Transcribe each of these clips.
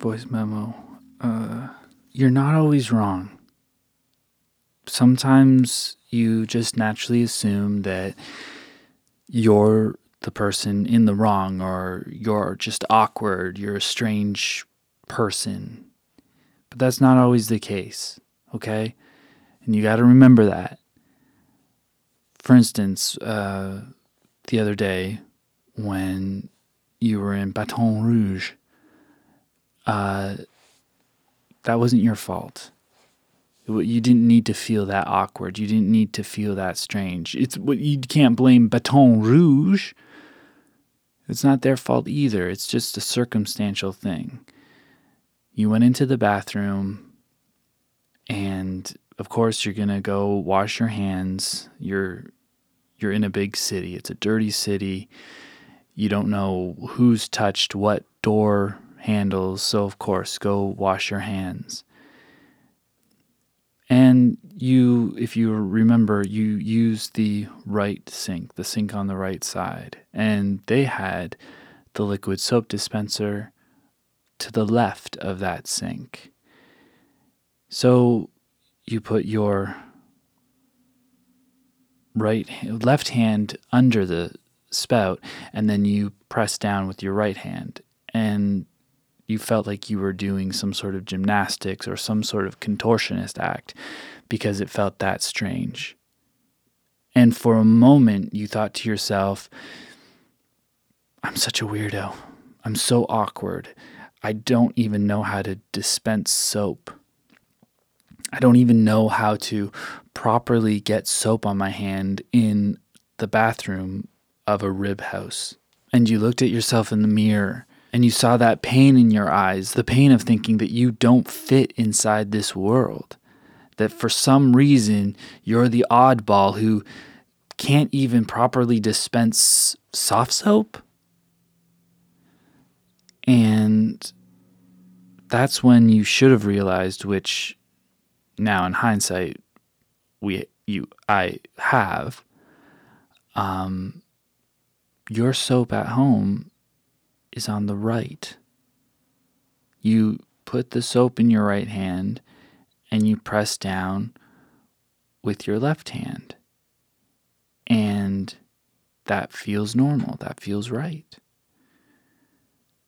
voice memo. Uh, you're not always wrong. Sometimes you just naturally assume that you're the person in the wrong or you're just awkward, you're a strange person. But that's not always the case, okay? And you got to remember that. For instance, uh, the other day when you were in Baton Rouge, uh, that wasn't your fault. You didn't need to feel that awkward. You didn't need to feel that strange. It's you can't blame Baton Rouge. It's not their fault either. It's just a circumstantial thing. You went into the bathroom, and of course you're gonna go wash your hands. You're you're in a big city. It's a dirty city. You don't know who's touched what door handles, so of course go wash your hands. And you, if you remember, you used the right sink, the sink on the right side. And they had the liquid soap dispenser to the left of that sink. So you put your right left hand under the spout and then you press down with your right hand and you felt like you were doing some sort of gymnastics or some sort of contortionist act because it felt that strange. And for a moment, you thought to yourself, I'm such a weirdo. I'm so awkward. I don't even know how to dispense soap. I don't even know how to properly get soap on my hand in the bathroom of a rib house. And you looked at yourself in the mirror and you saw that pain in your eyes, the pain of thinking that you don't fit inside this world, that for some reason you're the oddball who can't even properly dispense soft soap. And that's when you should have realized, which now in hindsight, we you I have. Um, your soap at home is on the right. You put the soap in your right hand and you press down with your left hand. And that feels normal. That feels right.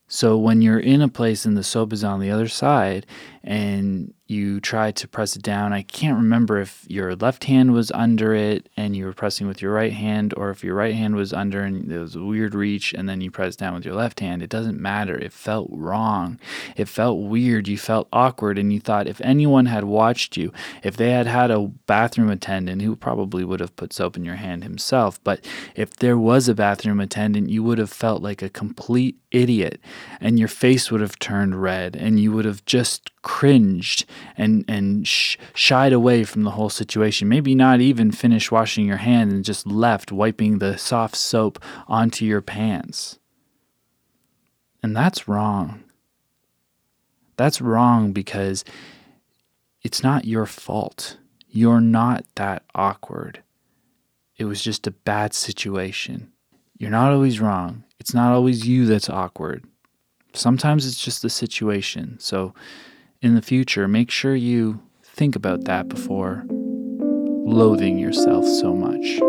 So when you're in a place and the soap is on the other side and you try to press it down, I can't remember if your left hand was under it and you were pressing with your right hand or if your right hand was under and there was a weird reach and then you pressed down with your left hand. It doesn't matter. It felt wrong. It felt weird. You felt awkward and you thought if anyone had watched you, if they had had a bathroom attendant who probably would have put soap in your hand himself, but if there was a bathroom attendant, you would have felt like a complete idiot and your face would have turned red and you would have just cringed and and sh- shied away from the whole situation. Maybe not even finished washing your hands and just left wiping the soft soap onto your pants. And that's wrong. That's wrong because it's not your fault. You're not that awkward. It was just a bad situation. You're not always wrong. It's not always you that's awkward. Sometimes it's just the situation. So, in the future, make sure you think about that before loathing yourself so much.